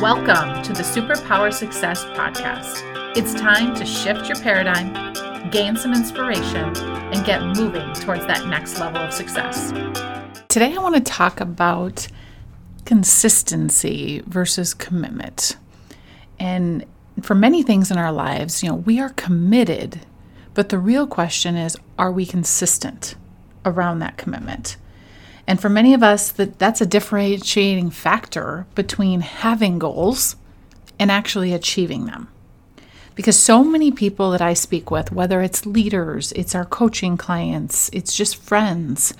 Welcome to the Superpower Success Podcast. It's time to shift your paradigm, gain some inspiration, and get moving towards that next level of success. Today, I want to talk about consistency versus commitment. And for many things in our lives, you know, we are committed, but the real question is are we consistent around that commitment? And for many of us, that, that's a differentiating factor between having goals and actually achieving them. Because so many people that I speak with, whether it's leaders, it's our coaching clients, it's just friends,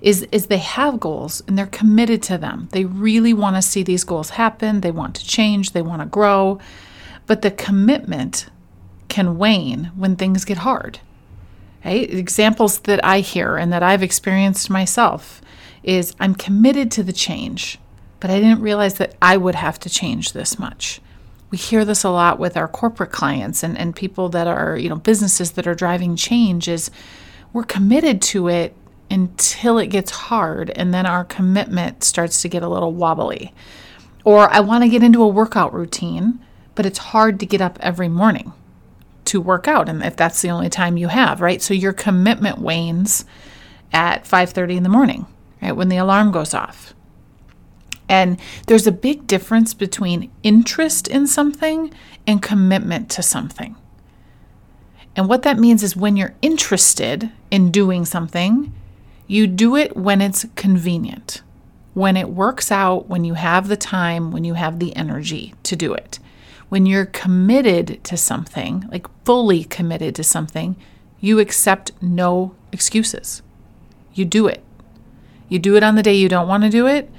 is, is they have goals and they're committed to them. They really want to see these goals happen. They want to change, they want to grow. But the commitment can wane when things get hard. Right? Examples that I hear and that I've experienced myself is I'm committed to the change, but I didn't realize that I would have to change this much. We hear this a lot with our corporate clients and, and people that are, you know, businesses that are driving change is we're committed to it until it gets hard and then our commitment starts to get a little wobbly. Or I want to get into a workout routine, but it's hard to get up every morning to work out and if that's the only time you have, right? So your commitment wanes at 5:30 in the morning right? When the alarm goes off. And there's a big difference between interest in something and commitment to something. And what that means is when you're interested in doing something, you do it when it's convenient, when it works out, when you have the time, when you have the energy to do it. When you're committed to something, like fully committed to something, you accept no excuses. You do it. You do it on the day you don't want to do it.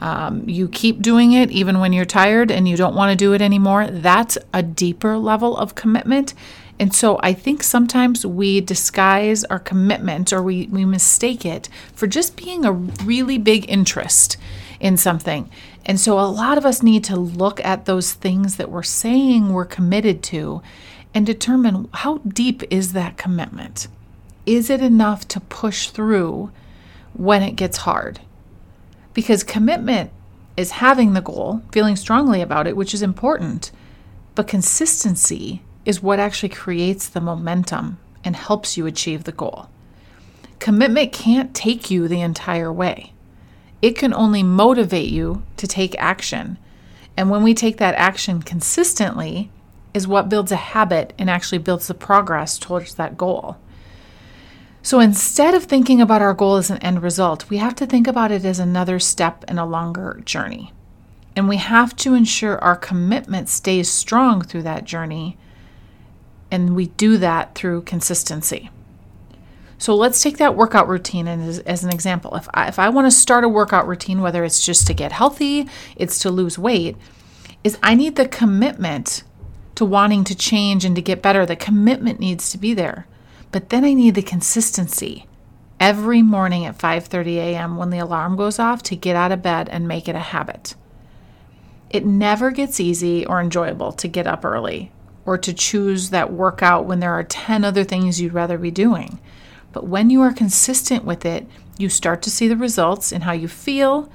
Um, you keep doing it even when you're tired and you don't want to do it anymore. That's a deeper level of commitment. And so I think sometimes we disguise our commitment or we, we mistake it for just being a really big interest in something. And so a lot of us need to look at those things that we're saying we're committed to and determine how deep is that commitment? Is it enough to push through when it gets hard. Because commitment is having the goal, feeling strongly about it, which is important, but consistency is what actually creates the momentum and helps you achieve the goal. Commitment can't take you the entire way. It can only motivate you to take action. And when we take that action consistently, is what builds a habit and actually builds the progress towards that goal. So instead of thinking about our goal as an end result, we have to think about it as another step in a longer journey. And we have to ensure our commitment stays strong through that journey. And we do that through consistency. So let's take that workout routine as, as an example. If I, if I want to start a workout routine, whether it's just to get healthy, it's to lose weight, is I need the commitment to wanting to change and to get better. The commitment needs to be there. But then I need the consistency every morning at 5:30 a.m. when the alarm goes off to get out of bed and make it a habit. It never gets easy or enjoyable to get up early or to choose that workout when there are 10 other things you'd rather be doing. But when you are consistent with it, you start to see the results in how you feel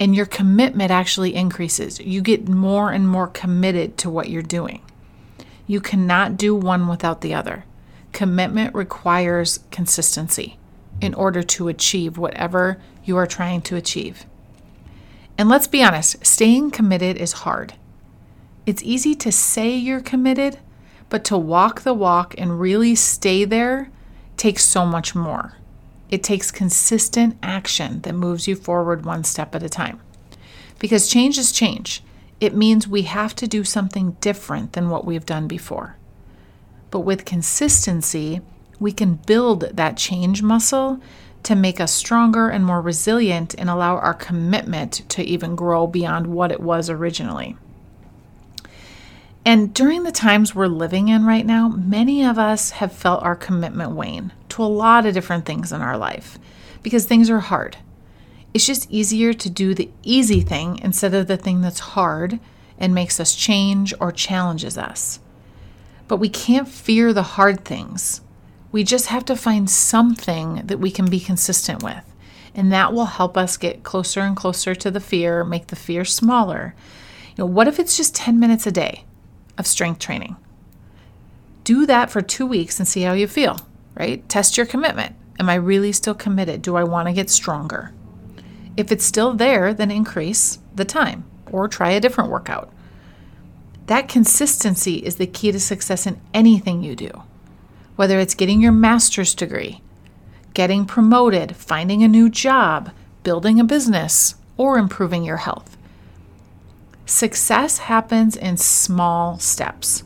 and your commitment actually increases. You get more and more committed to what you're doing. You cannot do one without the other. Commitment requires consistency in order to achieve whatever you are trying to achieve. And let's be honest, staying committed is hard. It's easy to say you're committed, but to walk the walk and really stay there takes so much more. It takes consistent action that moves you forward one step at a time. Because change is change. It means we have to do something different than what we've done before. But with consistency, we can build that change muscle to make us stronger and more resilient and allow our commitment to even grow beyond what it was originally. And during the times we're living in right now, many of us have felt our commitment wane to a lot of different things in our life because things are hard. It's just easier to do the easy thing instead of the thing that's hard and makes us change or challenges us. But we can't fear the hard things. We just have to find something that we can be consistent with. And that will help us get closer and closer to the fear, make the fear smaller. You know, what if it's just 10 minutes a day of strength training? Do that for two weeks and see how you feel, right? Test your commitment. Am I really still committed? Do I want to get stronger? If it's still there, then increase the time or try a different workout. That consistency is the key to success in anything you do, whether it's getting your master's degree, getting promoted, finding a new job, building a business, or improving your health. Success happens in small steps.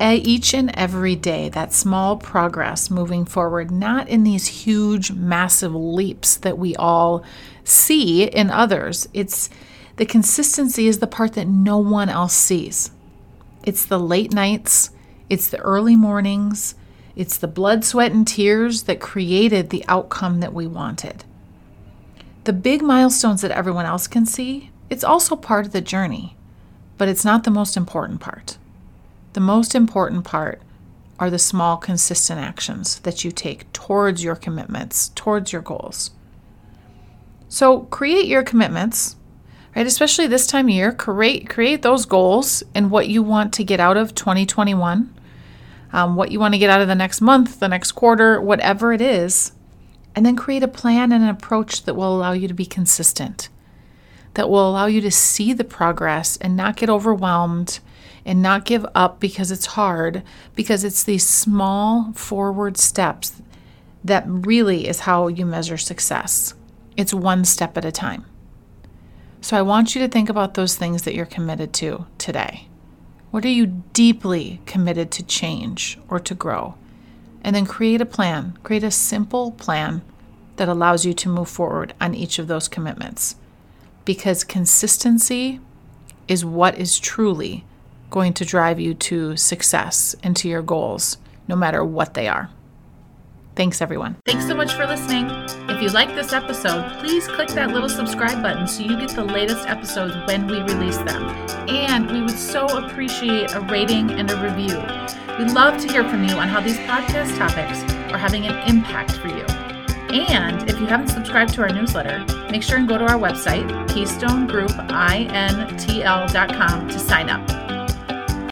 Each and every day, that small progress moving forward, not in these huge, massive leaps that we all see in others. It's the consistency is the part that no one else sees. It's the late nights, it's the early mornings, it's the blood, sweat, and tears that created the outcome that we wanted. The big milestones that everyone else can see, it's also part of the journey, but it's not the most important part. The most important part are the small, consistent actions that you take towards your commitments, towards your goals. So create your commitments, right? Especially this time of year, create create those goals and what you want to get out of 2021 um, what you want to get out of the next month, the next quarter, whatever it is, and then create a plan and an approach that will allow you to be consistent, that will allow you to see the progress and not get overwhelmed and not give up because it's hard, because it's these small forward steps that really is how you measure success. It's one step at a time. So I want you to think about those things that you're committed to today. What are you deeply committed to change or to grow? And then create a plan, create a simple plan that allows you to move forward on each of those commitments. Because consistency is what is truly going to drive you to success and to your goals, no matter what they are. Thanks, everyone. Thanks so much for listening. If you like this episode, please click that little subscribe button so you get the latest episodes when we release them. And we would so appreciate a rating and a review. We'd love to hear from you on how these podcast topics are having an impact for you. And if you haven't subscribed to our newsletter, make sure and go to our website, keystonegroupintl.com, to sign up.